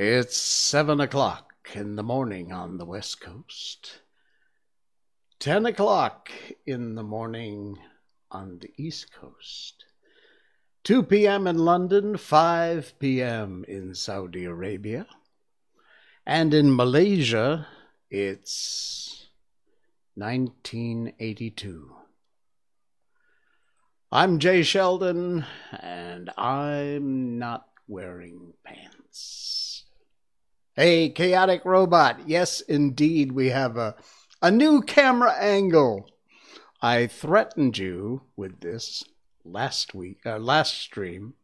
It's seven o'clock in the morning on the West Coast, ten o'clock in the morning on the East Coast, 2 p.m. in London, 5 p.m. in Saudi Arabia, and in Malaysia, it's 1982. I'm Jay Sheldon, and I'm not wearing pants. Hey, chaotic robot. Yes, indeed, we have a, a new camera angle. I threatened you with this last week, uh, last stream,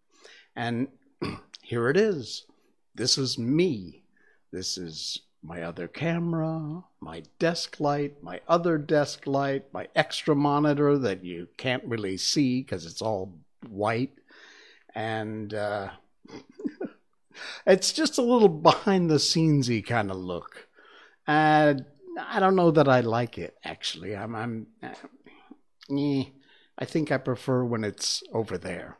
and here it is. This is me. This is my other camera, my desk light, my other desk light, my extra monitor that you can't really see because it's all white. And uh, it's just a little behind the scenesy kind of look. And I don't know that I like it actually. I'm, I'm, uh, eh, I think I prefer when it's over there.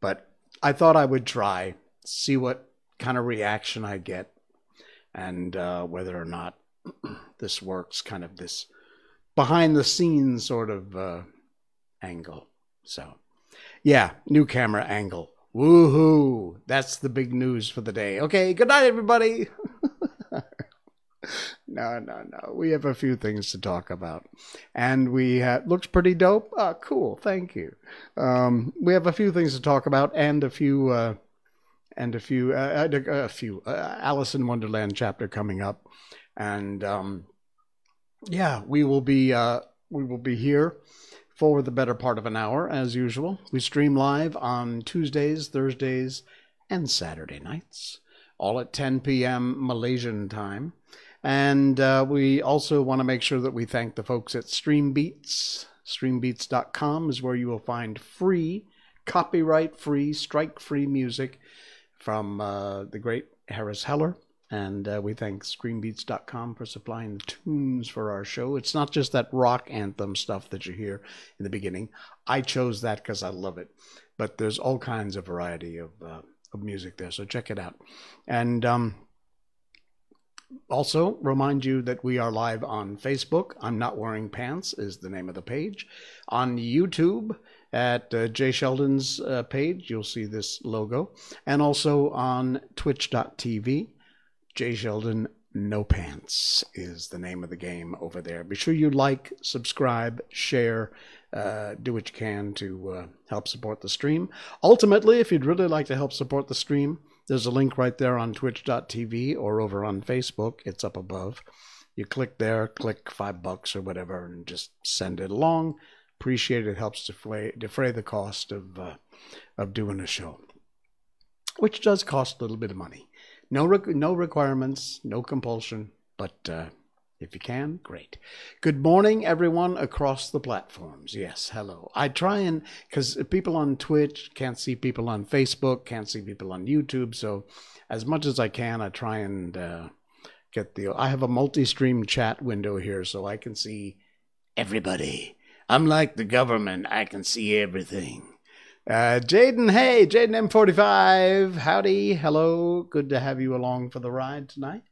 But I thought I would try, see what kind of reaction I get and uh, whether or not this works, kind of this behind the scenes sort of uh, angle. So, yeah, new camera angle. Woohoo! That's the big news for the day. Okay, good night, everybody. no, no, no. We have a few things to talk about, and we uh, looks pretty dope. Ah, cool. Thank you. Um, we have a few things to talk about, and a few uh, and a few uh, a, a few uh, Alice in Wonderland chapter coming up, and um, yeah, we will be uh, we will be here for the better part of an hour as usual. We stream live on Tuesdays, Thursdays, and Saturday nights, all at 10 p.m. Malaysian time. And uh, we also want to make sure that we thank the folks at Streambeats. Streambeats.com is where you will find free, copyright free, strike free music from uh, the great Harris Heller. And uh, we thank Streambeats.com for supplying the tunes for our show. It's not just that rock anthem stuff that you hear in the beginning. I chose that because I love it. But there's all kinds of variety of, uh, of music there, so check it out. And um, also remind you that we are live on Facebook. I'm Not Wearing Pants is the name of the page. On YouTube, at uh, Jay Sheldon's uh, page. You'll see this logo. And also on twitch.tv. Jay Sheldon No Pants is the name of the game over there. Be sure you like, subscribe, share, uh, do what you can to uh, help support the stream. Ultimately, if you'd really like to help support the stream, there's a link right there on twitch.tv or over on Facebook. It's up above. You click there, click five bucks or whatever, and just send it along appreciate it helps defray, defray the cost of uh, of doing a show, which does cost a little bit of money. No re- no requirements, no compulsion, but uh, if you can, great. Good morning, everyone across the platforms. Yes, hello. I try and because people on Twitch can't see people on Facebook, can't see people on YouTube, so as much as I can, I try and uh, get the. I have a multi-stream chat window here, so I can see everybody I'm like the government. I can see everything. Uh, Jaden, hey, Jaden M45. Howdy. Hello. Good to have you along for the ride tonight.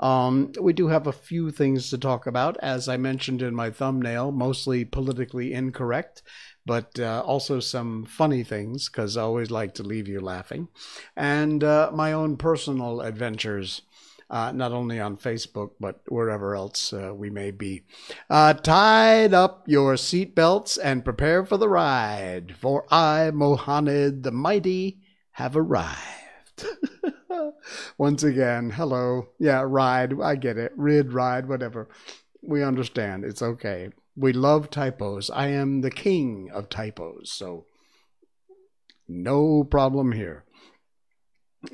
Um, we do have a few things to talk about, as I mentioned in my thumbnail, mostly politically incorrect, but uh, also some funny things, because I always like to leave you laughing, and uh, my own personal adventures uh, not only on Facebook, but wherever else uh, we may be. Uh, tied up your seatbelts and prepare for the ride, for I, Mohammed the Mighty, have arrived. Once again, hello. Yeah, ride. I get it. Rid, ride, whatever. We understand. It's okay. We love typos. I am the king of typos, so no problem here.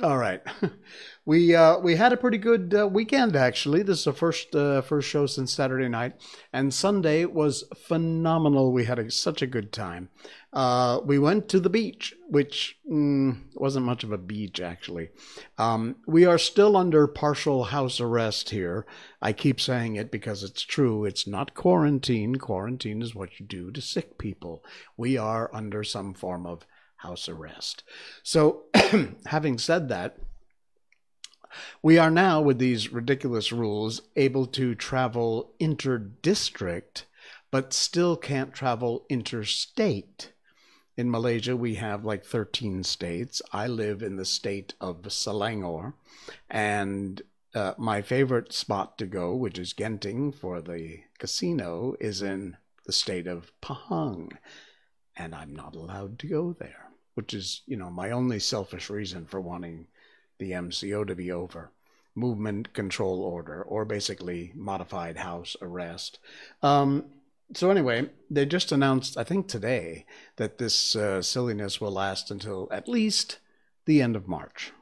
All right. We uh, we had a pretty good uh, weekend actually. This is the first uh, first show since Saturday night, and Sunday was phenomenal. We had a, such a good time. Uh, we went to the beach, which mm, wasn't much of a beach actually. Um, we are still under partial house arrest here. I keep saying it because it's true. It's not quarantine. Quarantine is what you do to sick people. We are under some form of house arrest. So, having said that We are now, with these ridiculous rules, able to travel interdistrict, but still can't travel interstate. In Malaysia, we have like 13 states. I live in the state of Selangor, and uh, my favorite spot to go, which is Genting for the casino, is in the state of Pahang, and I'm not allowed to go there, which is, you know, my only selfish reason for wanting the MCO to be over. Movement control order, or basically modified house arrest. Um, so anyway, they just announced, I think today, that this uh, silliness will last until at least the end of March.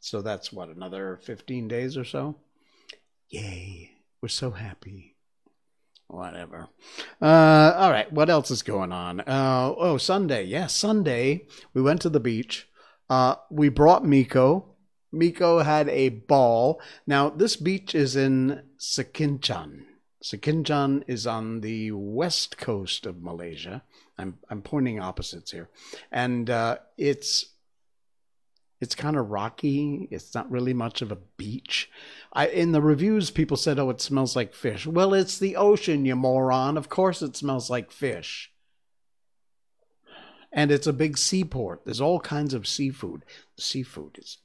So that's what, another 15 days or so? Yay. We're so happy. Whatever. Uh, all right. What else is going on? Uh, oh, Sunday. Yes, yeah, Sunday. We went to the beach. Uh, we brought Miko. Miko had a ball. Now, this beach is in Sekinchan. Sekinchan is on the west coast of Malaysia. I'm, I'm pointing opposites here. And uh, it's it's kind of rocky. It's not really much of a beach. I, in the reviews, people said, "Oh, it smells like fish." Well, it's the ocean, you moron. Of course, it smells like fish. And it's a big seaport. There's all kinds of seafood. Seafood is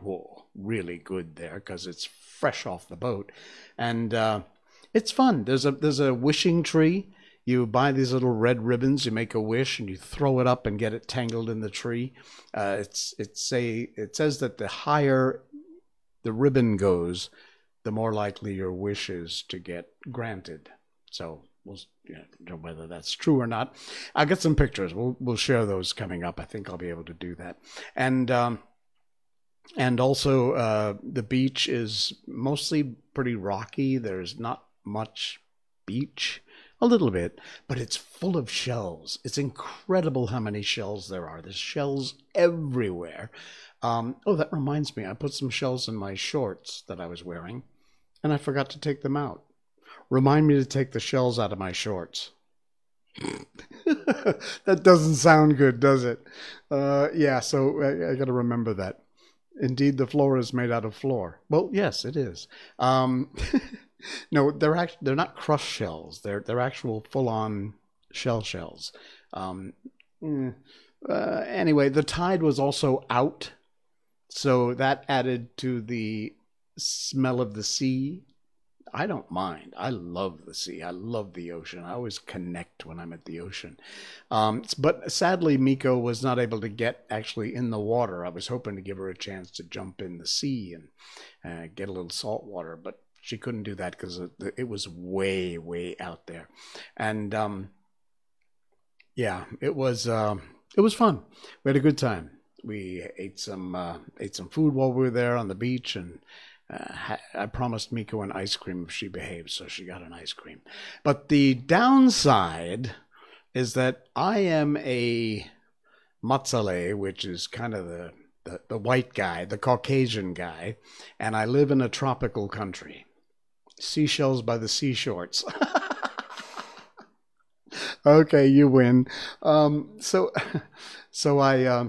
whoa, really good there because it's fresh off the boat, and uh, it's fun. There's a there's a wishing tree you buy these little red ribbons, you make a wish, and you throw it up and get it tangled in the tree. Uh, it's it's say it says that the higher the ribbon goes, the more likely your wish is to get granted. So we'll you know, whether that's true or not. I'll get some pictures. We'll we'll share those coming up. I think I'll be able to do that. And um, and also uh, the beach is mostly pretty rocky. There's not much beach a little bit, but it's full of shells. It's incredible how many shells there are. There's shells everywhere. Um, oh, that reminds me, I put some shells in my shorts that I was wearing, and I forgot to take them out. Remind me to take the shells out of my shorts. that doesn't sound good, does it? Uh, yeah, so I, I got to remember that. Indeed, the floor is made out of floor. Well, yes, it is. Um, no, they're act- they're not crushed shells. They're they're actual full on shell shells. Um, mm, uh, anyway, the tide was also out, so that added to the smell of the sea. I don't mind. I love the sea. I love the ocean. I always connect when I'm at the ocean. Um, but sadly, Miko was not able to get actually in the water. I was hoping to give her a chance to jump in the sea and uh, get a little salt water, but she couldn't do that because it, was way way out there and um, yeah it was uh, it was fun we had a good time we ate some uh, ate some food while we were there on the beach and uh, I promised Miko an ice cream if she behaves, so she got an ice cream. But the downside is that I am a mat salleh, which is kind of the, the, the white guy, the Caucasian guy, and I live in a tropical country seashells by the seashores. okay, you win. Um, so, so I, uh,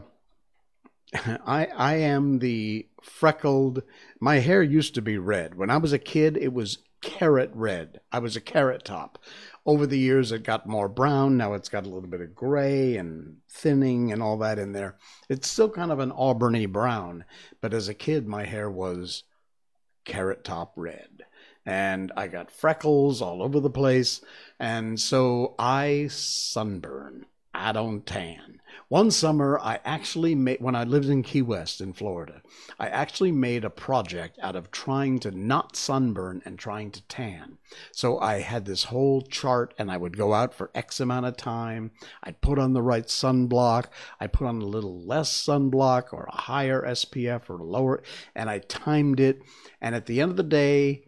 I, I am the freckled. My hair used to be red. When I was a kid, it was carrot red. I was a carrot top. Over the years, it got more brown. Now it's got a little bit of gray and thinning and all that in there. It's still kind of an auburny brown, but as a kid, my hair was carrot top red and I got freckles all over the place. And so I sunburn. I don't tan. One summer, I actually made, when I lived in Key West in Florida, I actually made a project out of trying to not sunburn and trying to tan. So I had this whole chart and I would go out for X amount of time. I'd put on the right sunblock. I put on a little less sunblock or a higher SPF or lower, and I timed it. And at the end of the day,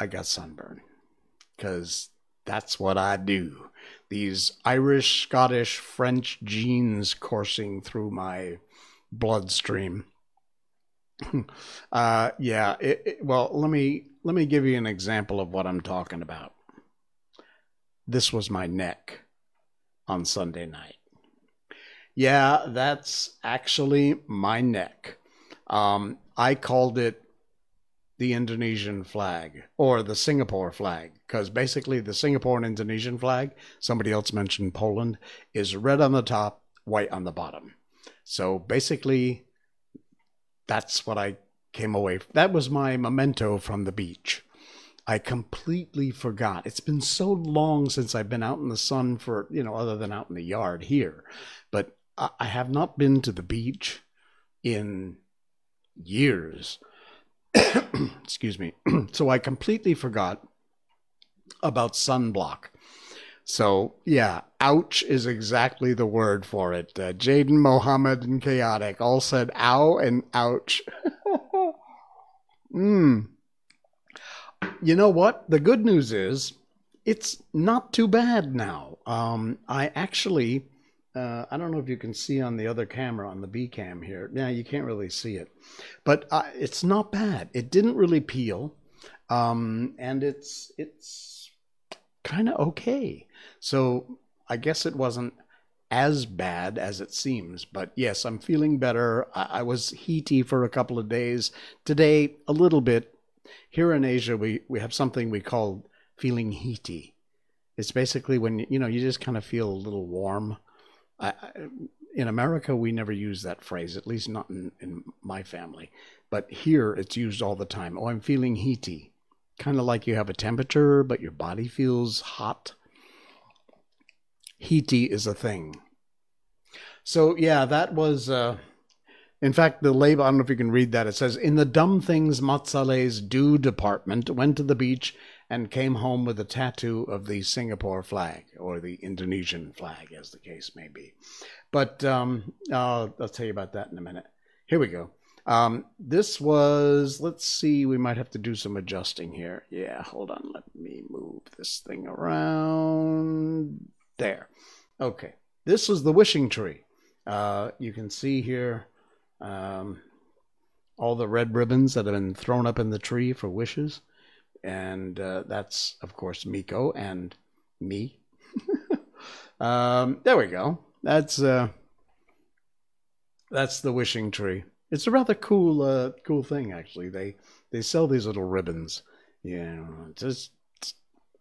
I got sunburn because that's what I do. These Irish, Scottish, French genes coursing through my bloodstream. uh, yeah. It, it, well, let me let me give you an example of what I'm talking about. This was my neck on Sunday night. Yeah, that's actually my neck. Um, I called it the Indonesian flag or the Singapore flag because basically the Singapore and Indonesian flag, somebody else mentioned Poland, is red on the top, white on the bottom. So basically, that's what I came away. That was my memento from the beach. I completely forgot. It's been so long since I've been out in the sun for, you know, other than out in the yard here. But I have not been to the beach in years. Excuse me. so I completely forgot about sunblock. So yeah, ouch is exactly the word for it. Uh, Jaden, Mohammed, and Chaotic all said ow and ouch. Hmm. You know what? The good news is it's not too bad now. Um, I actually uh, I don't know if you can see on the other camera on the B cam here. Yeah, you can't really see it, but uh, it's not bad. It didn't really peel, um, and it's it's kind of okay. So I guess it wasn't as bad as it seems. But yes, I'm feeling better. I, I was heaty for a couple of days. Today, a little bit. Here in Asia, we we have something we call feeling heaty. It's basically when you know you just kind of feel a little warm I, in America, we never use that phrase, at least not in, in my family. But here, it's used all the time. Oh, I'm feeling heaty. Kind of like you have a temperature, but your body feels hot. Heaty is a thing. So, yeah, that was. Uh, in fact, the label, I don't know if you can read that. It says, In the Dumb Things Mat Salleh's do department, went to the beach and came home with a tattoo of the Singapore flag or the Indonesian flag, as the case may be. But um, uh, I'll tell you about that in a minute. Here we go. Um, this was, let's see, we might have to do some adjusting here. Yeah, hold on. Let me move this thing around. There. Okay. This was the wishing tree. Uh, you can see here um, all the red ribbons that have been thrown up in the tree for wishes and uh, that's of course Miko and me. um, there we go. That's uh, that's the wishing tree. It's a rather cool uh, cool thing actually. They they sell these little ribbons. You know, just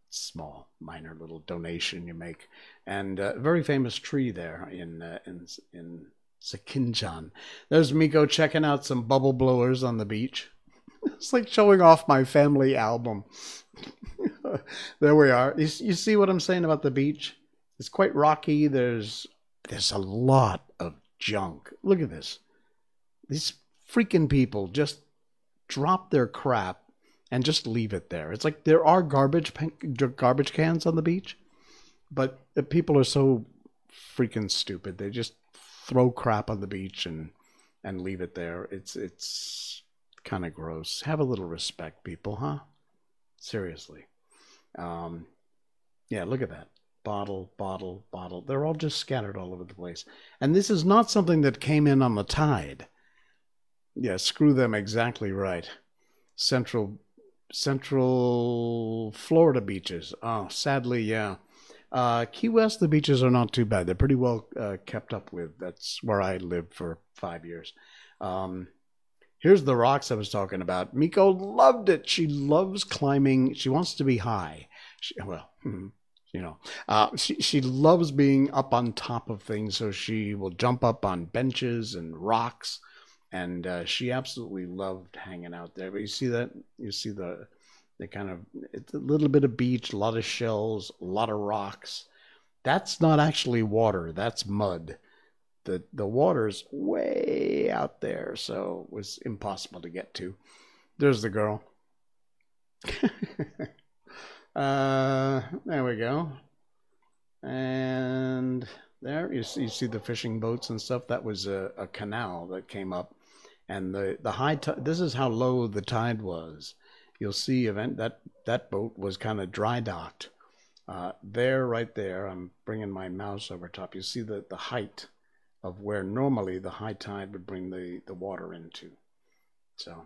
small, minor little donation you make, and a uh, very famous tree there in uh, in in Sekinchan. There's Miko checking out some bubble blowers on the beach. it's like showing off my family album. there we are. You, you see what I'm saying about the beach? It's quite rocky. There's there's a lot of junk. Look at this. These freaking people just drop their crap and just leave it there. It's like there are garbage garbage cans on the beach, but people are so freaking stupid. They just throw crap on the beach and and leave it there. It's it's kind of gross. Have a little respect, people, huh? Seriously. Um, yeah, look at that. Bottle, bottle, bottle. They're all just scattered all over the place. And this is not something that came in on the tide. Yeah, screw them exactly right. Central Central Florida beaches. Oh, sadly, yeah. Uh, Key West, the beaches are not too bad. They're pretty well uh, kept up with. That's where I lived for five years. Um, Here's the rocks I was talking about. Miko loved it. She loves climbing. She wants to be high. She, well, you know, uh, she she loves being up on top of things. So she will jump up on benches and rocks, and uh, she absolutely loved hanging out there. But you see that? You see the the kind of it's a little bit of beach, a lot of shells, a lot of rocks. That's not actually water. That's mud the the water's way out there, so it was impossible to get to. There's the girl. uh, there we go. And there you see, you see the fishing boats and stuff. That was a, a canal that came up, and the the high tide. This is how low the tide was. You'll see event that that boat was kind of dry docked. Uh, there, right there. I'm bringing my mouse over top. You see the the height of where normally the high tide would bring the, the water into. So,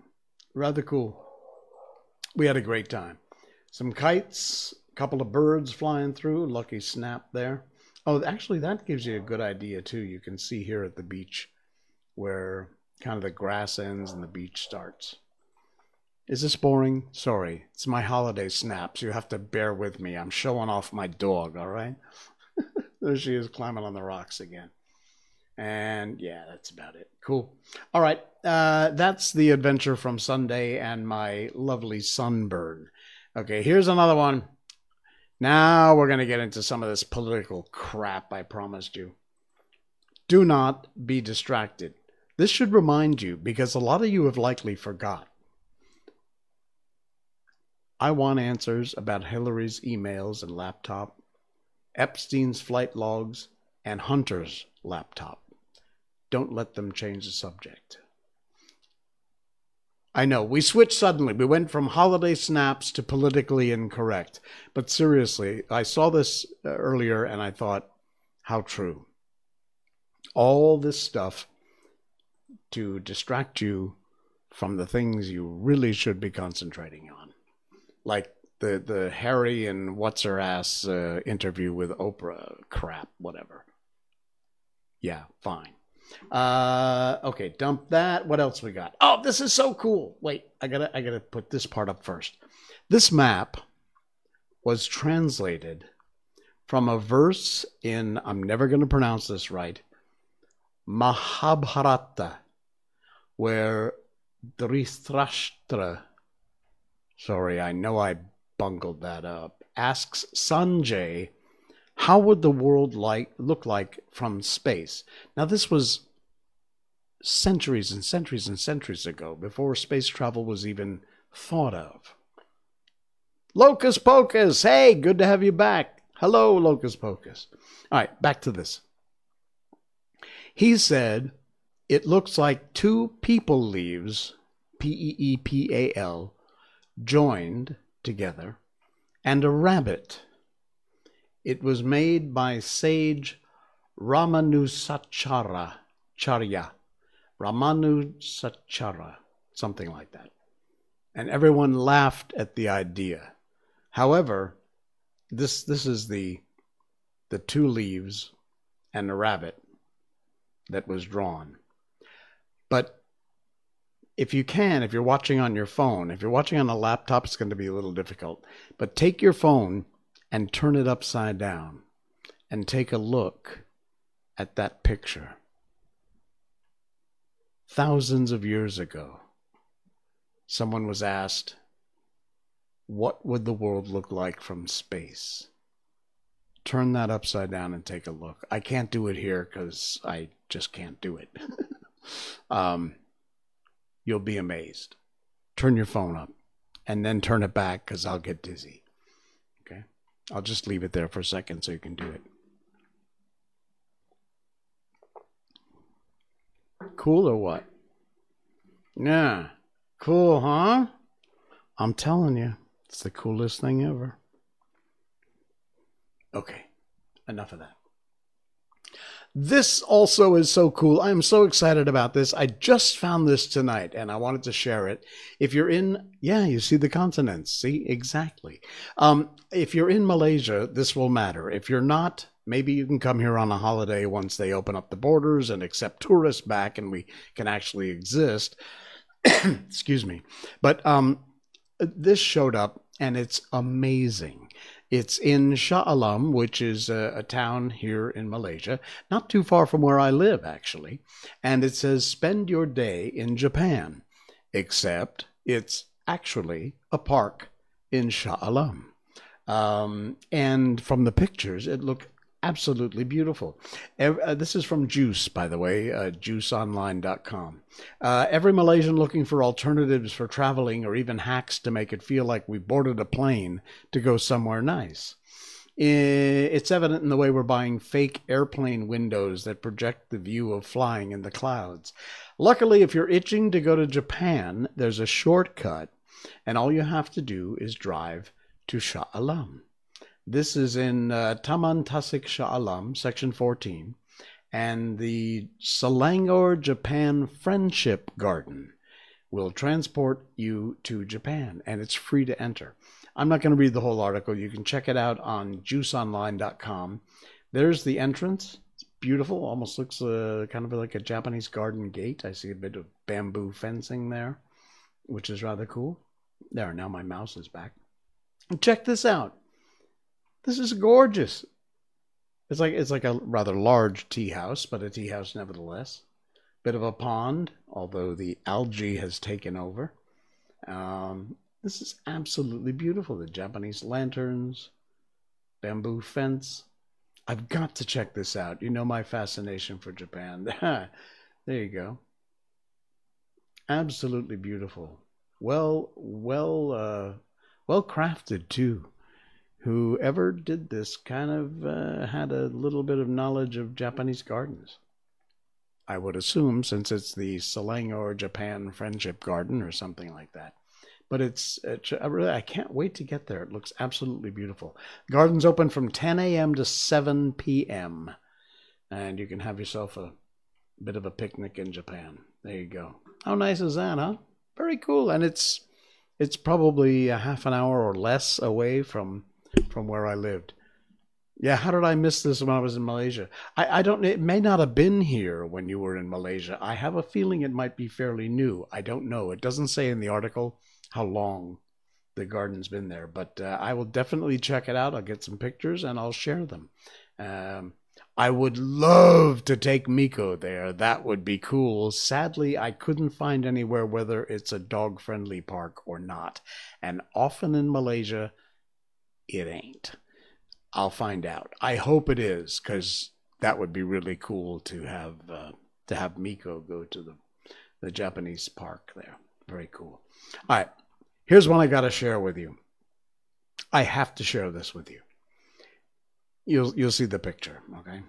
rather cool. We had a great time. Some kites, a couple of birds flying through, lucky snap there. Oh, actually, that gives you a good idea too. You can see here at the beach where kind of the grass ends and the beach starts. Is this boring? Sorry, it's my holiday snaps. You have to bear with me. I'm showing off my dog, all right? there she is climbing on the rocks again. And yeah, that's about it. Cool. All right. Uh, that's the adventure from Sunday and my lovely sunburn. Okay, here's another one. Now we're going to get into some of this political crap I promised you. Do not be distracted. This should remind you because a lot of you have likely forgot. I want answers about Hillary's emails and laptop, Epstein's flight logs, and Hunter's laptop. Don't let them change the subject. I know, we switched suddenly. We went from holiday snaps to politically incorrect. But seriously, I saw this uh, earlier and I thought, how true. All this stuff to distract you from the things you really should be concentrating on like the the Harry and what's her ass uh, interview with Oprah crap, whatever. Yeah, fine. Uh, okay, dump that. What else we got? Oh, this is so cool. Wait, I gotta I gotta put this part up first. This map was translated from a verse in I'm never gonna pronounce this right. Mahabharata, where Dhritarashtra sorry, I know I bungled that up, asks Sanjay, how would the world like look like from space? Now this was centuries and centuries and centuries ago, before space travel was even thought of. Locus Pocus, hey, good to have you back. Hello, Locus Pocus. All right, back to this. He said it looks like two peepal leaves, P E E P A L, joined together, and a rabbit. It was made by sage Ramanusachara Charya. Ramanusachara, something like that. And everyone laughed at the idea. However, this this is the the two leaves and the rabbit that was drawn. But if you can, if you're watching on your phone, if you're watching on a laptop, it's going to be a little difficult. But take your phone and turn it upside down and take a look at that picture. Thousands of years ago, someone was asked, What would the world look like from space? Turn that upside down and take a look. I can't do it here because I just can't do it. um, you'll be amazed. Turn your phone up and then turn it back because I'll get dizzy. Okay? I'll just leave it there for a second so you can do it. Cool or what? Yeah. Cool, huh? I'm telling you, it's the coolest thing ever. Okay, enough of that. This also is so cool. I am so excited about this. I just found this tonight and I wanted to share it. If you're in, yeah, you see the continents. See, exactly. Um, if you're in Malaysia, this will matter. If you're not, maybe you can come here on a holiday once they open up the borders and accept tourists back and we can actually exist. Excuse me. But um, this showed up and it's amazing. It's in Shah Alam, which is a, a, town here in Malaysia, not too far from where I live, actually. And it says, spend your day in Japan, except it's actually a park in Shah Alam. Um, and from the pictures, it looked absolutely beautiful. Uh, this is from Juice, by the way, uh, juiceonline.com. Uh, every Malaysian looking for alternatives for traveling or even hacks to make it feel like we boarded a plane to go somewhere nice. It's evident in the way we're buying fake airplane windows that project the view of flying in the clouds. Luckily, if you're itching to go to Japan, there's a shortcut, and all you have to do is drive to Shah Alam. This is in uh, Taman Tasik Shah Alam, section 14, and the Selangor Japan Friendship Garden will transport you to Japan, and it's free to enter. I'm not going to read the whole article. You can check it out on juiceonline.com. There's the entrance. It's beautiful. Almost looks uh, kind of like a Japanese garden gate. I see a bit of bamboo fencing there, which is rather cool. There, now my mouse is back. Check this out. This is gorgeous. It's like it's like a rather large tea house, but a tea house nevertheless. Bit of a pond, although the algae has taken over. Um, this is absolutely beautiful. The Japanese lanterns, bamboo fence. I've got to check this out. You know my fascination for Japan. there you go. Absolutely beautiful. Well, well, uh, well crafted too. Whoever did this kind of uh, had a little bit of knowledge of Japanese gardens. I would assume, since it's the Selangor Japan Friendship Garden or something like that but it's, it's I really I can't wait to get there. It looks absolutely beautiful. Gardens open from 10 a.m. to 7 p.m. and you can have yourself a bit of a picnic in Japan. There you go. How nice is that, huh? Very cool, and it's it's probably a half an hour or less away from from where I lived. Yeah, how did I miss this when I was in Malaysia? I, I don't. It may not have been here when you were in Malaysia. I have a feeling it might be fairly new. I don't know. It doesn't say in the article how long the garden's been there. But uh, I will definitely check it out. I'll get some pictures and I'll share them. Um, I would love to take Miko there. That would be cool. Sadly, I couldn't find anywhere whether it's a dog friendly park or not. And often in Malaysia, it ain't. I'll find out. I hope it is because that would be really cool to have uh, to have Miko go to the the Japanese park there. Very cool. All right. Here's one I got to share with you. I have to share this with you. You'll you'll see the picture, okay?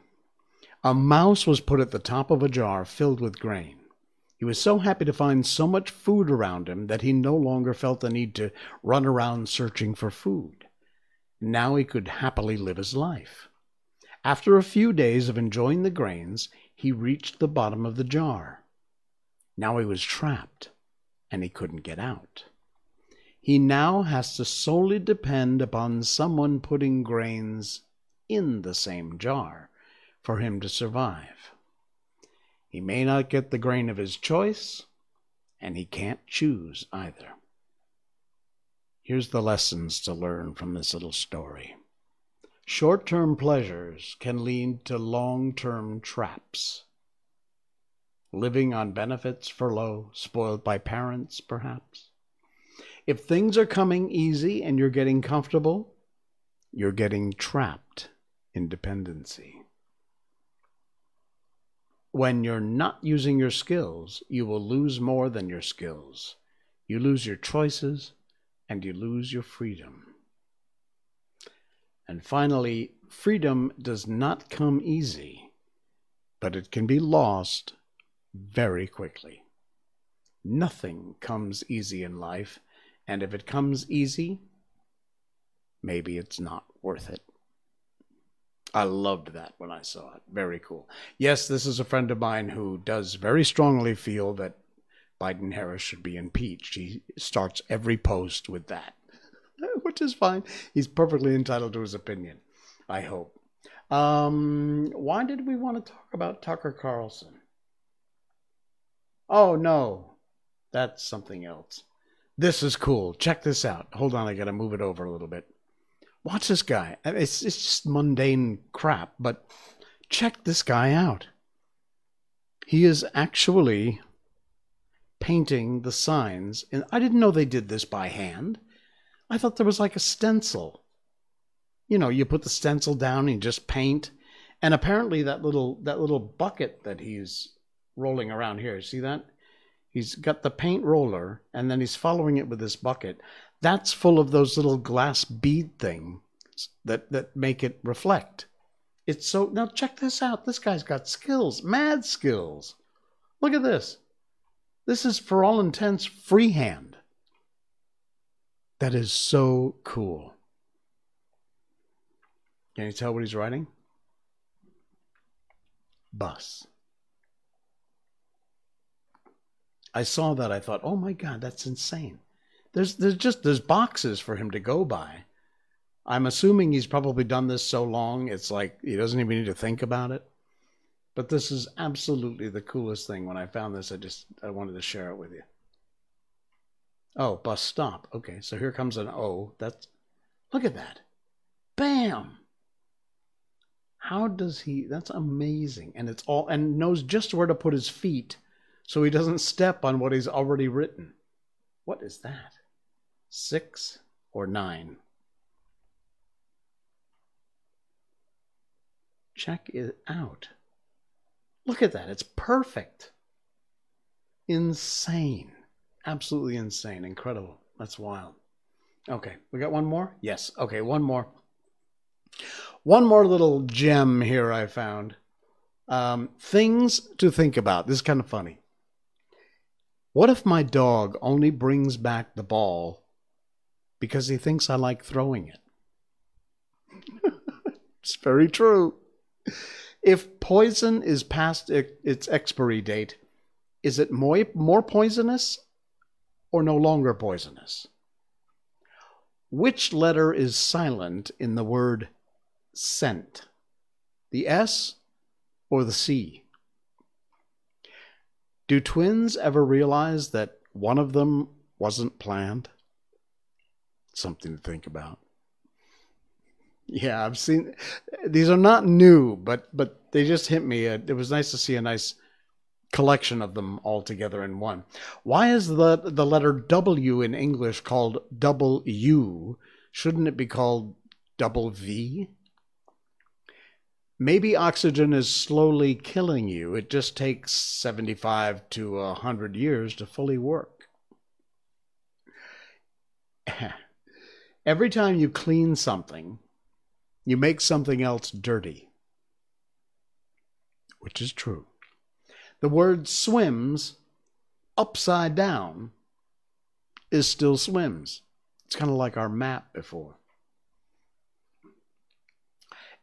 A mouse was put at the top of a jar filled with grain. He was so happy to find so much food around him that he no longer felt the need to run around searching for food. Now he could happily live his life. After a few days of enjoying the grains, he reached the bottom of the jar. Now he was trapped and he couldn't get out. He now has to solely depend upon someone putting grains in the same jar for him to survive. He may not get the grain of his choice, and he can't choose either. Here's the lessons to learn from this little story. Short term pleasures can lead to long term traps living on benefits, furlough, spoiled by parents, perhaps. If things are coming easy and you're getting comfortable, you're getting trapped in dependency. When you're not using your skills, you will lose more than your skills. You lose your choices and you lose your freedom. And finally, freedom does not come easy, but it can be lost very quickly. Nothing comes easy in life, and if it comes easy, maybe it's not worth it. I loved that when I saw it. Very cool. Yes, this is a friend of mine who does very strongly feel that Biden Harris should be impeached. He starts every post with that, which is fine. He's perfectly entitled to his opinion, I hope. Um, why did we want to talk about Tucker Carlson? Oh no, that's something else. This is cool. Check this out. Hold on, I gotta move it over a little bit. Watch this guy. It's, it's just mundane crap, but check this guy out. He is actually painting the signs, and I didn't know they did this by hand. I thought there was like a stencil. You know, you put the stencil down and just paint. And apparently that little that little bucket that he's rolling around here. See that? He's got the paint roller and then he's following it with this bucket. That's full of those little glass bead things that, that make it reflect. It's so now check this out. This guy's got skills, mad skills. Look at this. This is for all intents freehand. That is so cool. Can you tell what he's writing? Bus. I saw that. I thought, oh my God, that's insane. There's there's just there's boxes for him to go by. I'm assuming he's probably done this so long, it's like he doesn't even need to think about it. But this is absolutely the coolest thing. When I found this, I just I wanted to share it with you. Oh, bus stop. Okay, so here comes an O. That's look at that. Bam. How does he that's amazing. And it's all and knows just where to put his feet so he doesn't step on what he's already written. What is that? Six or nine? Check it out. Look at that. It's perfect. Insane. Absolutely insane. Incredible. That's wild. Okay, we got one more? Yes. Okay, one more. One more little gem here I found. Um, things to think about. This is kind of funny. What if my dog only brings back the ball because he thinks I like throwing it? it's very true. If poison is past its expiry date, is it more, more poisonous or no longer poisonous? Which letter is silent in the word scent? The S or the C? Do twins ever realize that one of them wasn't planned? Something to think about. Yeah, I've seen these are not new, but but they just hit me. Uh, it was nice to see a nice collection of them all together in one. Why is the the letter W in English called double U? Shouldn't it be called double V? Maybe oxygen is slowly killing you. It just takes 75 to 100 years to fully work. Every time you clean something, you make something else dirty, which is true. The word swims upside down is still swims. It's kind of like our map before.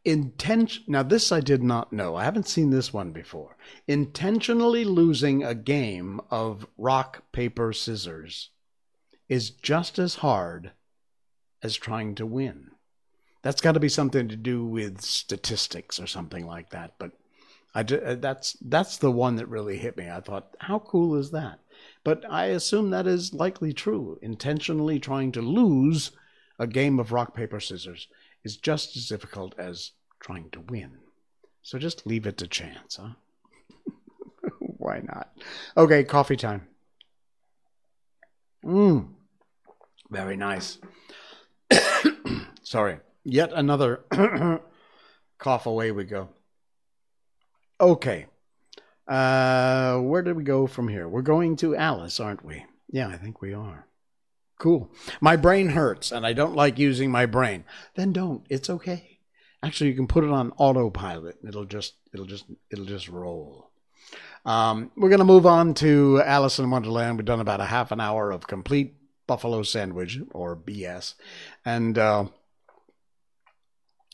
Intention. Now, this I did not know. I haven't seen this one before. Intentionally losing a game of rock, paper, scissors is just as hard as trying to win. That's got to be something to do with statistics or something like that. But I uh, that's that's the one that really hit me. I thought, how cool is that? But I assume that is likely true. Intentionally trying to lose a game of rock paper scissors is just as difficult as trying to win. So just leave it to chance, huh? Why not? Okay, coffee time. Mmm. Very nice. Sorry. Yet another cough away we go. Okay. Uh, where did we go from here? We're going to Alice, aren't we? Yeah, I think we are. Cool. My brain hurts and I don't like using my brain. Then don't. It's okay. Actually, you can put it on autopilot. It'll just it'll just it'll just roll. Um, we're going to move on to Alice in Wonderland. We've done about a half an hour of complete buffalo sandwich or BS, and uh,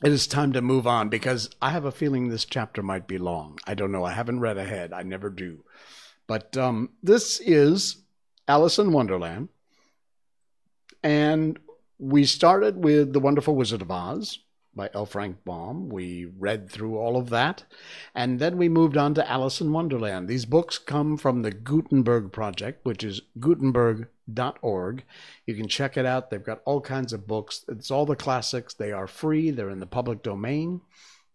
it is time to move on because I have a feeling this chapter might be long. I don't know. I haven't read ahead. I never do. But um, this is Alice in Wonderland. And we started with The Wonderful Wizard of Oz by L. Frank Baum. We read through all of that. And then we moved on to Alice in Wonderland. These books come from the Gutenberg Project, which is Gutenberg org. You can check it out. They've got all kinds of books. It's all the classics. They are free. They're in the public domain.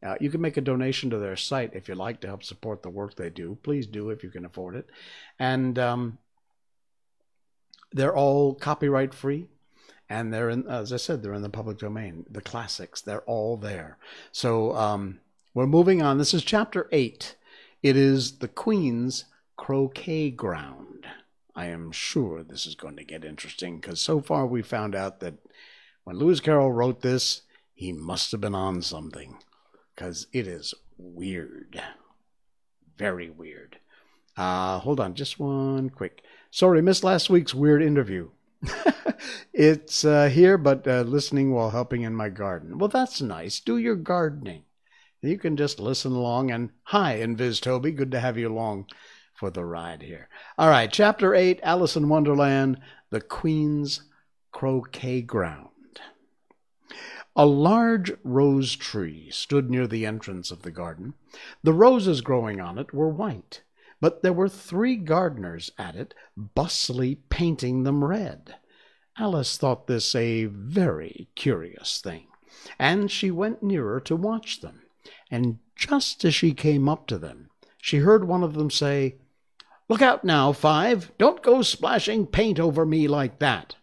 Uh, you can make a donation to their site if you'd like to help support the work they do. Please do if you can afford it. And um, they're all copyright free. And they're in, as I said, they're in the public domain. The classics, they're all there. So um, we're moving on. This is chapter eight. It is the Queen's Croquet Ground. I am sure this is going to get interesting because so far we found out that when Lewis Carroll wrote this, he must have been on something because it is weird. Very weird. Uh, hold on, just one quick. Sorry, missed last week's weird interview. it's uh, here, but uh, listening while helping in my garden. Well, that's nice. Do your gardening. You can just listen along. And hi, Invis Toby. Good to have you along for the ride here. All right, chapter 8 Alice in Wonderland, the Queen's Croquet Ground. A large rose tree stood near the entrance of the garden. The roses growing on it were white, but there were three gardeners at it, bustily painting them red. Alice thought this a very curious thing, and she went nearer to watch them. And just as she came up to them, she heard one of them say, Look out now, Five! Don't go splashing paint over me like that!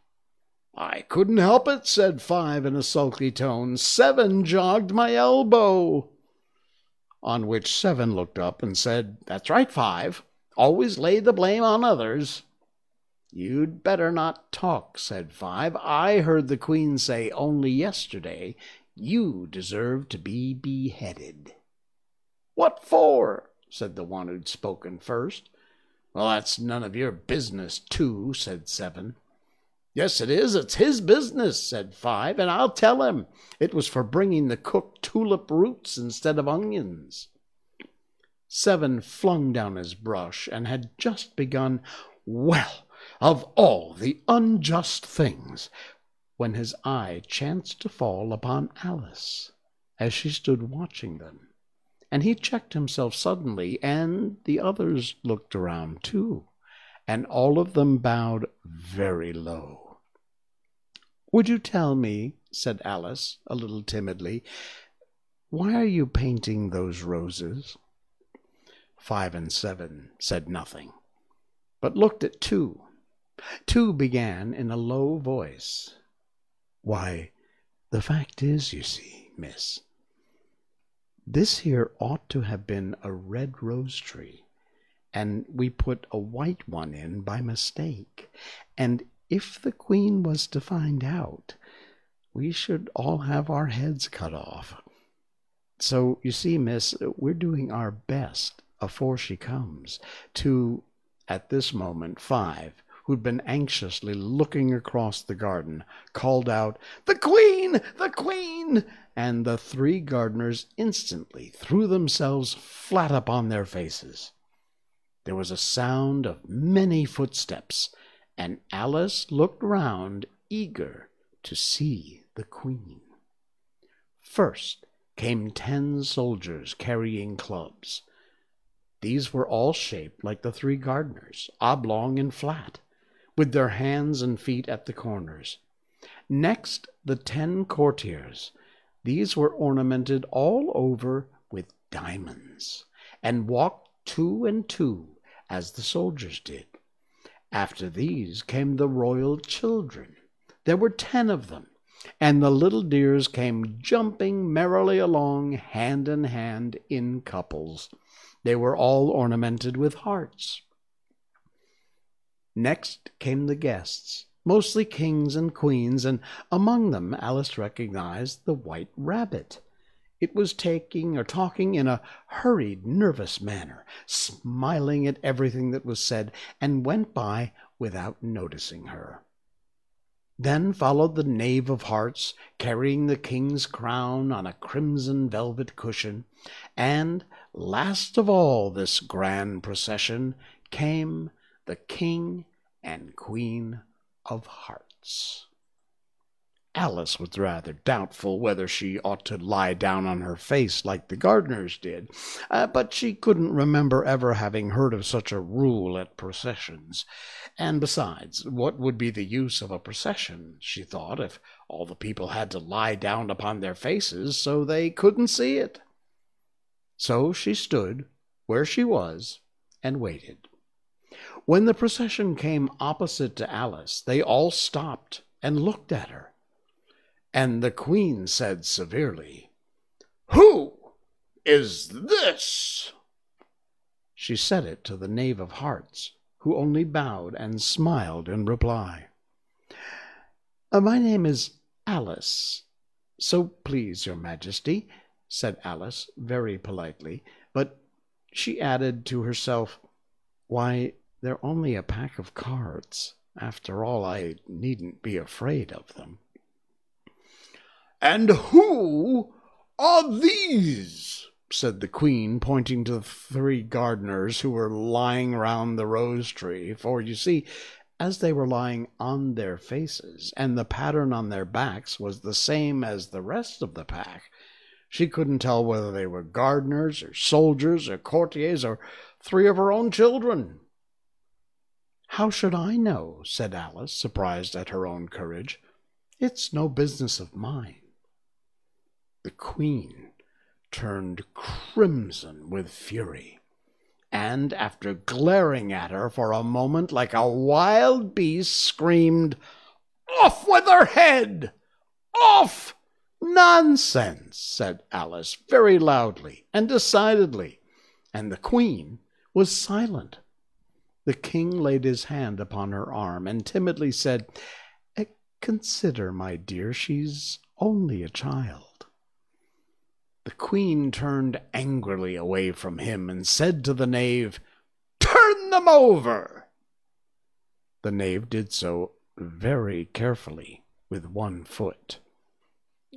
I couldn't help it, said Five in a sulky tone. Seven jogged my elbow. On which Seven looked up and said, That's right, Five. Always lay the blame on others. You'd better not talk, said Five. I heard the Queen say only yesterday you deserve to be beheaded. What for? said the one who'd spoken first. Well, that's none of your business, too, said Seven. Yes, it is. It's his business, said Five, and I'll tell him. It was for bringing the cooked tulip roots instead of onions. Seven flung down his brush and had just begun, Well, of all the unjust things, when his eye chanced to fall upon Alice as she stood watching them. And he checked himself suddenly, and the others looked around too, and all of them bowed very low. Would you tell me, said Alice, a little timidly, why are you painting those roses? Five and seven said nothing, but looked at two. Two began in a low voice. Why, the fact is, you see, miss, this here ought to have been a red rose tree, and we put a white one in by mistake, and if the Queen was to find out, we should all have our heads cut off. So, you see, miss, we're doing our best afore she comes to, at this moment, five, who'd been anxiously looking across the garden, called out, The Queen! The Queen! And the three gardeners instantly threw themselves flat upon their faces. There was a sound of many footsteps and Alice looked round, eager to see the Queen. First came ten soldiers carrying clubs. These were all shaped like the three gardeners, oblong and flat, with their hands and feet at the corners. Next, the ten courtiers. These were ornamented all over with diamonds, and walked two and two, as the soldiers did. After these came the royal children. There were ten of them, and the little dears came jumping merrily along hand in hand in couples. They were all ornamented with hearts. Next came the guests, mostly kings and queens, and among them Alice recognized the white rabbit. It was taking or talking in a hurried, nervous manner, smiling at everything that was said, and went by without noticing her. Then followed the Knave of Hearts, carrying the king's crown on a crimson velvet cushion, and last of all this grand procession came the King and Queen of Hearts. Alice was rather doubtful whether she ought to lie down on her face like the gardeners did, uh, but she couldn't remember ever having heard of such a rule at processions. And besides, what would be the use of a procession, she thought, if all the people had to lie down upon their faces so they couldn't see it? So she stood where she was and waited. When the procession came opposite to Alice, they all stopped and looked at her. And the queen said severely, Who is this? She said it to the knave of hearts, who only bowed and smiled in reply. Uh, my name is Alice, so please your majesty, said Alice very politely, but she added to herself, Why, they're only a pack of cards. After all, I needn't be afraid of them. And who are these? said the queen, pointing to the three gardeners who were lying round the rose tree. For, you see, as they were lying on their faces, and the pattern on their backs was the same as the rest of the pack, she couldn't tell whether they were gardeners or soldiers or courtiers or three of her own children. How should I know? said Alice, surprised at her own courage. It's no business of mine. The queen turned crimson with fury and, after glaring at her for a moment like a wild beast, screamed, Off with her head! Off! Nonsense, said Alice very loudly and decidedly, and the Queen was silent. The King laid his hand upon her arm and timidly said, eh, Consider, my dear, she's only a child. The queen turned angrily away from him and said to the knave, Turn them over! The knave did so very carefully with one foot.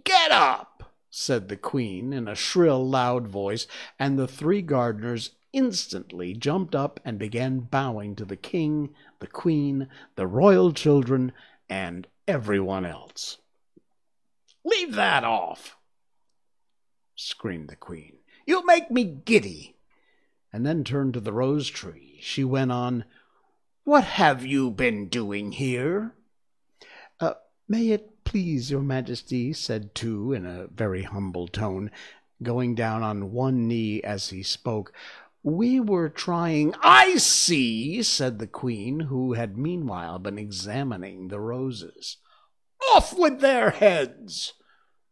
Get up! said the queen in a shrill, loud voice, and the three gardeners instantly jumped up and began bowing to the king, the queen, the royal children, and everyone else. Leave that off, screamed the queen. You make me giddy. And then turned to the rose tree. She went on, What have you been doing here? Uh, may it please your majesty, said Two in a very humble tone, going down on one knee as he spoke. We were trying. I see, said the queen, who had meanwhile been examining the roses. Off with their heads!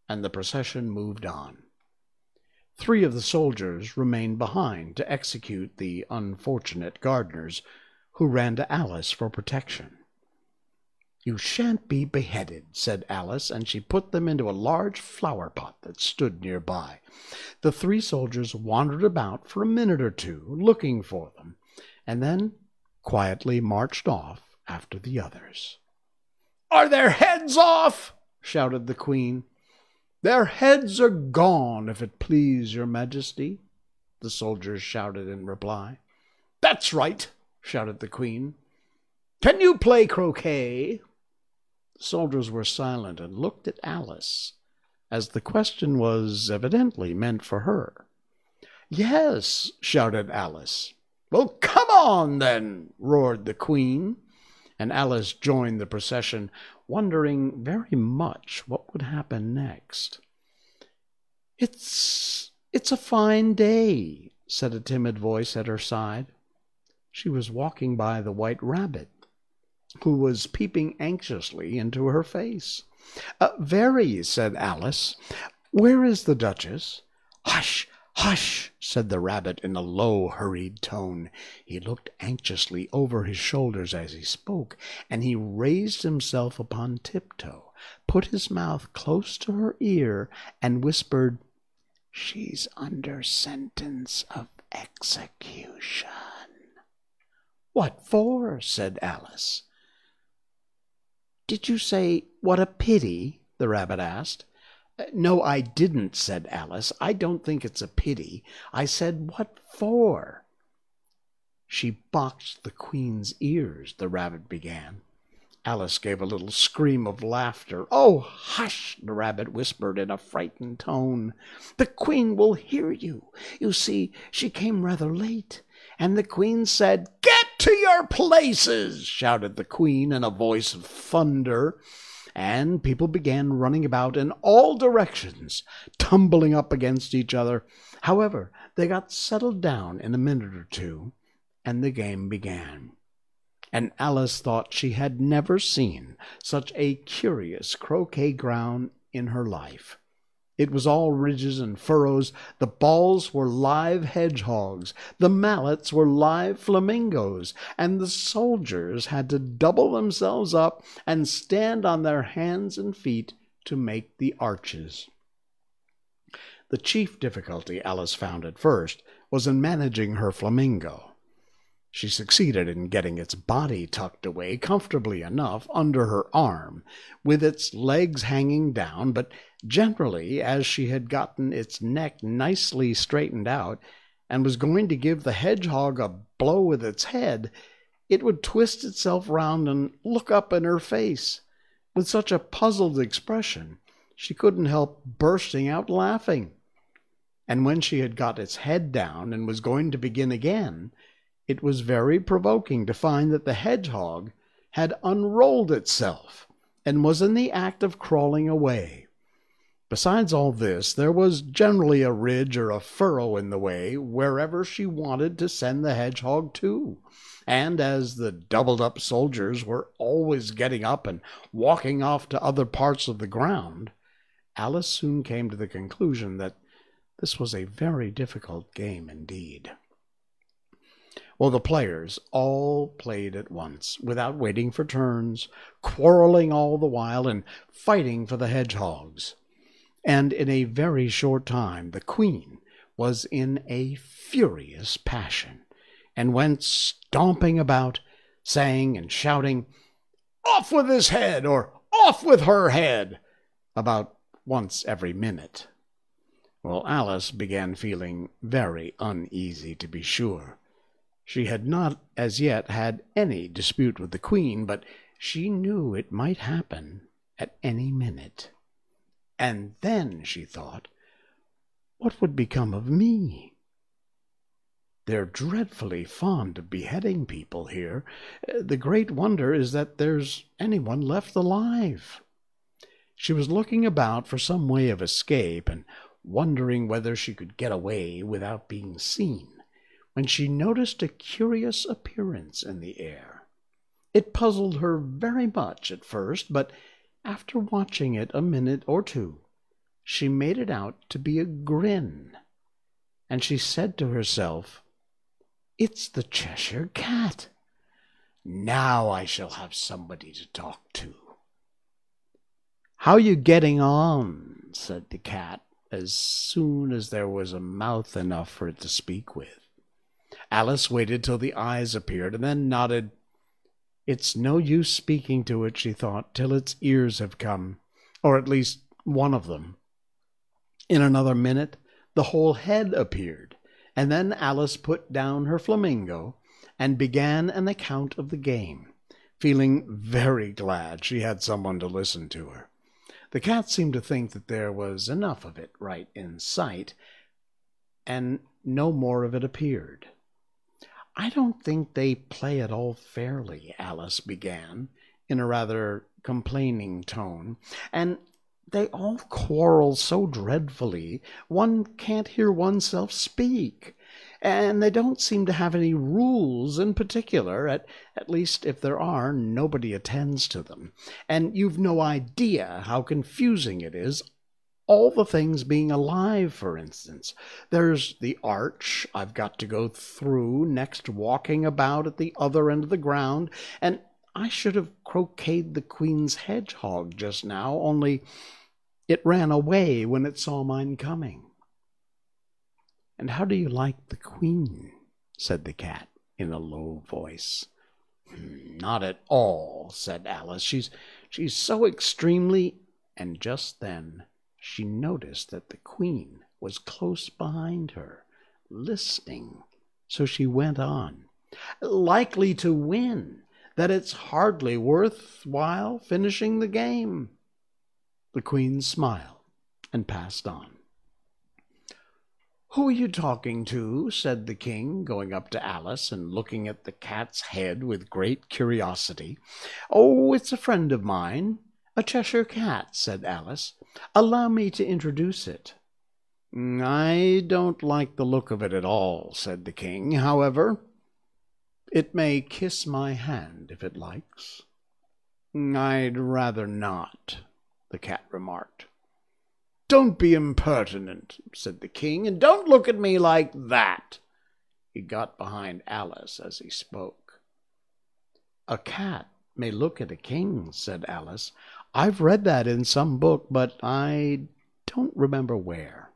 And the procession moved on. Three of the soldiers remained behind to execute the unfortunate gardeners, who ran to Alice for protection. You shan't be beheaded, said Alice, and she put them into a large flower pot that stood near by. The three soldiers wandered about for a minute or two, looking for them, and then quietly marched off after the others. Are their heads off? shouted the queen. Their heads are gone, if it please your majesty, the soldiers shouted in reply. That's right, shouted the queen. Can you play croquet? The soldiers were silent and looked at Alice, as the question was evidently meant for her. Yes, shouted Alice. Well, come on, then, roared the queen, and Alice joined the procession, wondering very much what would happen next. It's it's a fine day, said a timid voice at her side. She was walking by the white rabbit, who was peeping anxiously into her face. Uh, very, said Alice. Where is the Duchess? Hush, hush, said the rabbit in a low, hurried tone. He looked anxiously over his shoulders as he spoke, and he raised himself upon tiptoe, put his mouth close to her ear, and whispered, She's under sentence of execution. What for? said Alice. Did you say, What a pity? the rabbit asked. Uh, no, I didn't, said Alice. I don't think it's a pity. I said, What for? She boxed the queen's ears, the rabbit began. Alice gave a little scream of laughter. Oh, hush, the rabbit whispered in a frightened tone. The queen will hear you. You see, she came rather late. And the queen said, Get to your places, shouted the queen in a voice of thunder. And people began running about in all directions, tumbling up against each other. However, they got settled down in a minute or two, and the game began and Alice thought she had never seen such a curious croquet ground in her life. It was all ridges and furrows. The balls were live hedgehogs, the mallets were live flamingos, and the soldiers had to double themselves up and stand on their hands and feet to make the arches. The chief difficulty Alice found at first was in managing her flamingo. She succeeded in getting its body tucked away comfortably enough under her arm, with its legs hanging down, but generally, as she had gotten its neck nicely straightened out, and was going to give the hedgehog a blow with its head, it would twist itself round and look up in her face with such a puzzled expression she couldn't help bursting out laughing. And when she had got its head down and was going to begin again, it was very provoking to find that the hedgehog had unrolled itself and was in the act of crawling away. Besides all this, there was generally a ridge or a furrow in the way wherever she wanted to send the hedgehog to. And as the doubled up soldiers were always getting up and walking off to other parts of the ground, Alice soon came to the conclusion that this was a very difficult game indeed. Well, the players all played at once, without waiting for turns, quarreling all the while, and fighting for the hedgehogs. And in a very short time the queen was in a furious passion, and went stomping about, saying and shouting, Off with his head, or off with her head, about once every minute. Well, Alice began feeling very uneasy, to be sure. She had not as yet had any dispute with the Queen, but she knew it might happen at any minute. And then, she thought, what would become of me? They're dreadfully fond of beheading people here. The great wonder is that there's anyone left alive. She was looking about for some way of escape and wondering whether she could get away without being seen when she noticed a curious appearance in the air. It puzzled her very much at first, but after watching it a minute or two, she made it out to be a grin, and she said to herself, It's the Cheshire Cat. Now I shall have somebody to talk to. How are you getting on? said the cat, as soon as there was a mouth enough for it to speak with. Alice waited till the eyes appeared, and then nodded. It's no use speaking to it, she thought, till its ears have come, or at least one of them. In another minute the whole head appeared, and then Alice put down her flamingo and began an account of the game, feeling very glad she had someone to listen to her. The cat seemed to think that there was enough of it right in sight, and no more of it appeared. I don't think they play it all fairly, Alice began, in a rather complaining tone, and they all quarrel so dreadfully one can't hear oneself speak. And they don't seem to have any rules in particular, at, at least if there are, nobody attends to them. And you've no idea how confusing it is all the things being alive, for instance. There's the arch I've got to go through, next walking about at the other end of the ground, and I should have croqueted the Queen's hedgehog just now, only it ran away when it saw mine coming. And how do you like the Queen? said the cat in a low voice. Hmm, not at all, said Alice. She's she's so extremely and just then she noticed that the queen was close behind her, listening. So she went on, likely to win, that it's hardly worth while finishing the game. The queen smiled and passed on. Who are you talking to? said the king, going up to Alice and looking at the cat's head with great curiosity. Oh, it's a friend of mine, a Cheshire cat, said Alice. Allow me to introduce it. I don't like the look of it at all, said the king. However, it may kiss my hand if it likes. I'd rather not, the cat remarked. Don't be impertinent, said the king, and don't look at me like that. He got behind Alice as he spoke. A cat may look at a king, said Alice. I've read that in some book, but I don't remember where.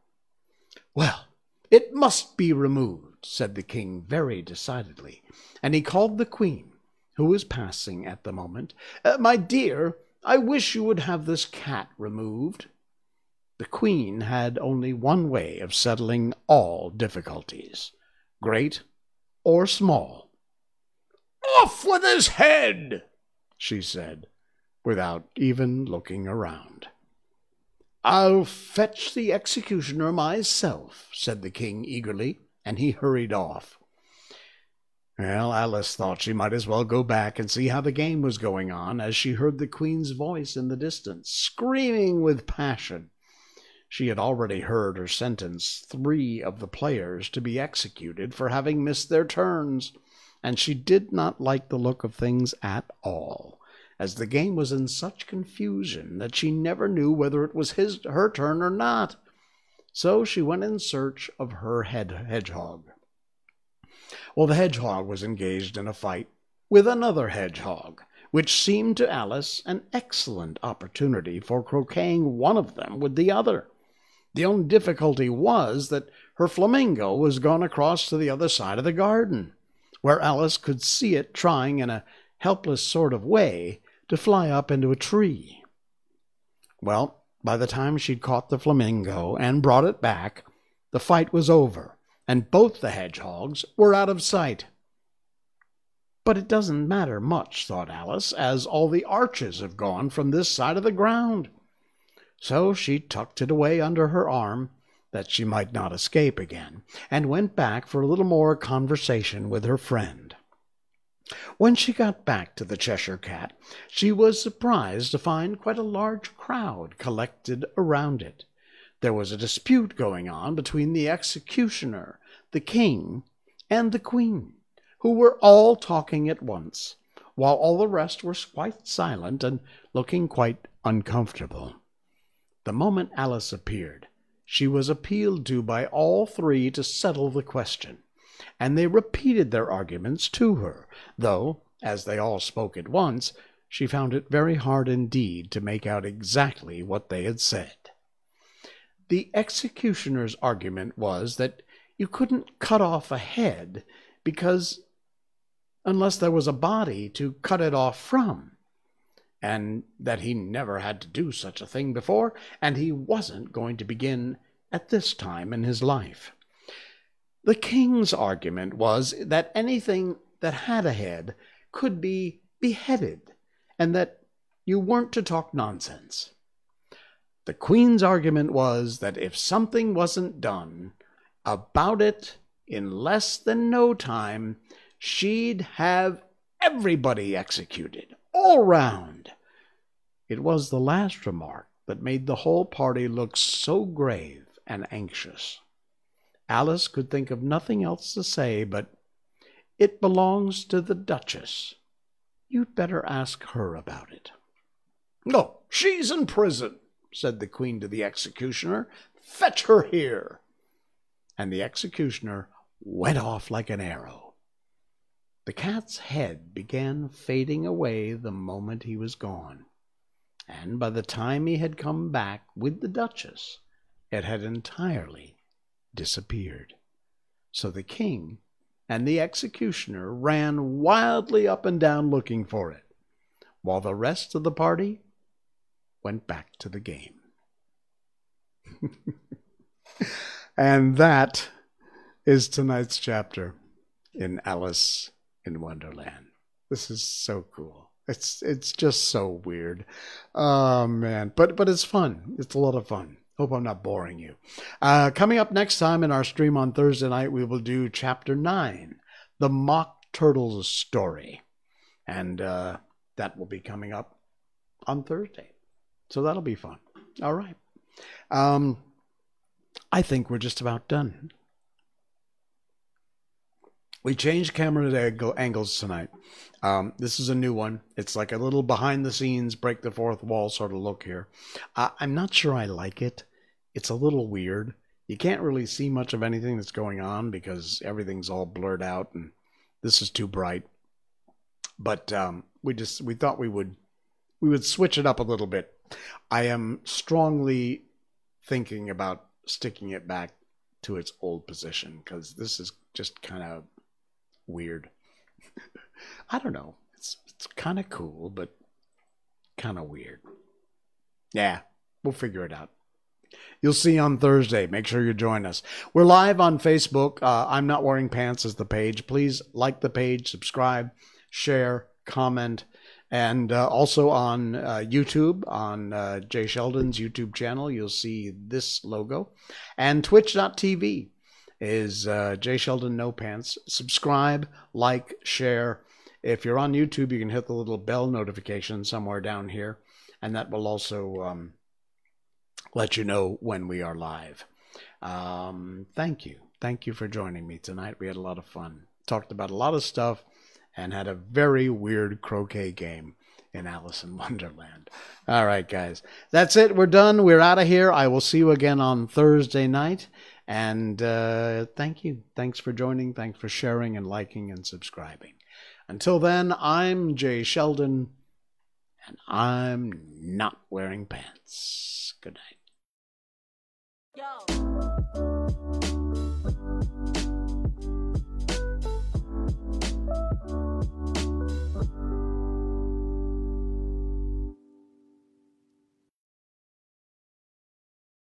Well, it must be removed, said the king very decidedly, and he called the queen, who was passing at the moment. Uh, my dear, I wish you would have this cat removed. The queen had only one way of settling all difficulties, great or small. Off with his head, she said, without even looking around. I'll fetch the executioner myself, said the king eagerly, and he hurried off. Well, Alice thought she might as well go back and see how the game was going on as she heard the queen's voice in the distance, screaming with passion. She had already heard her sentence three of the players to be executed for having missed their turns, and she did not like the look of things at all, as the game was in such confusion that she never knew whether it was his her turn or not. So she went in search of her head hedgehog. Well, the hedgehog was engaged in a fight with another hedgehog, which seemed to Alice an excellent opportunity for croqueting one of them with the other. The only difficulty was that her flamingo was gone across to the other side of the garden, where Alice could see it trying in a helpless sort of way to fly up into a tree. Well, by the time she'd caught the flamingo and brought it back, the fight was over, and both the hedgehogs were out of sight. But it doesn't matter much, thought Alice, as all the arches have gone from this side of the ground. So she tucked it away under her arm, that she might not escape again, and went back for a little more conversation with her friend. When she got back to the Cheshire Cat, she was surprised to find quite a large crowd collected around it. There was a dispute going on between the executioner the king, and the queen, who were all talking at once, while all the rest were quite silent and looking quite uncomfortable. The moment Alice appeared, she was appealed to by all three to settle the question, and they repeated their arguments to her, though, as they all spoke at once, she found it very hard indeed to make out exactly what they had said. The executioner's argument was that you couldn't cut off a head because unless there was a body to cut it off from, and that he never had to do such a thing before, and he wasn't going to begin at this time in his life. The king's argument was that anything that had a head could be beheaded, and that you weren't to talk nonsense. The queen's argument was that if something wasn't done, about it in less than no time, she'd have everybody executed, all round. It was the last remark that made the whole party look so grave and anxious. Alice could think of nothing else to say but, It belongs to the Duchess. You'd better ask her about it. No, she's in prison, said the Queen to the executioner. Fetch her here and the executioner went off like an arrow. The cat's head began fading away the moment he was gone, and by the time he had come back with the Duchess, it had entirely disappeared. So the king and the executioner ran wildly up and down looking for it, while the rest of the party went back to the game. And that is tonight's chapter in Alice in Wonderland. This is so cool. It's it's just so weird. Oh man, but but it's fun. It's a lot of fun. Hope I'm not boring you. Uh, coming up next time in our stream on Thursday night, we will do chapter nine, the Mock Turtles story, and uh, that will be coming up on Thursday. So that'll be fun. All right. Um, I think we're just about done. We changed camera angles tonight. Um, this is a new one. It's like a little behind the scenes, break the fourth wall sort of look here. Uh, I'm not sure I like it. It's a little weird. You can't really see much of anything that's going on because everything's all blurred out and this is too bright. But um, we just we thought we would we would switch it up a little bit. I am strongly thinking about sticking it back to its old position because this is just kind of weird. I don't know. It's it's kind of cool, but kind of weird. Yeah, we'll figure it out. You'll see on Thursday. Make sure you join us. We're live on Facebook. Uh, I'm not wearing pants as the page. Please like the page, subscribe, share, comment, and uh, also on uh, YouTube, on uh, Jay Sheldon's YouTube channel, you'll see this logo. And twitch.tv is uh, Jay Sheldon No Pants. Subscribe, like, share. If you're on YouTube, you can hit the little bell notification somewhere down here, and that will also um, let you know when we are live. Um, thank you. Thank you for joining me tonight. We had a lot of fun. Talked about a lot of stuff and had a very weird croquet game in Alice in Wonderland. All right, guys. That's it. We're done. We're out of here. I will see you again on Thursday night. And uh, thank you. Thanks for joining. Thanks for sharing and liking and subscribing. Until then, I'm Jay Sheldon, and I'm not wearing pants. Good night. Yo.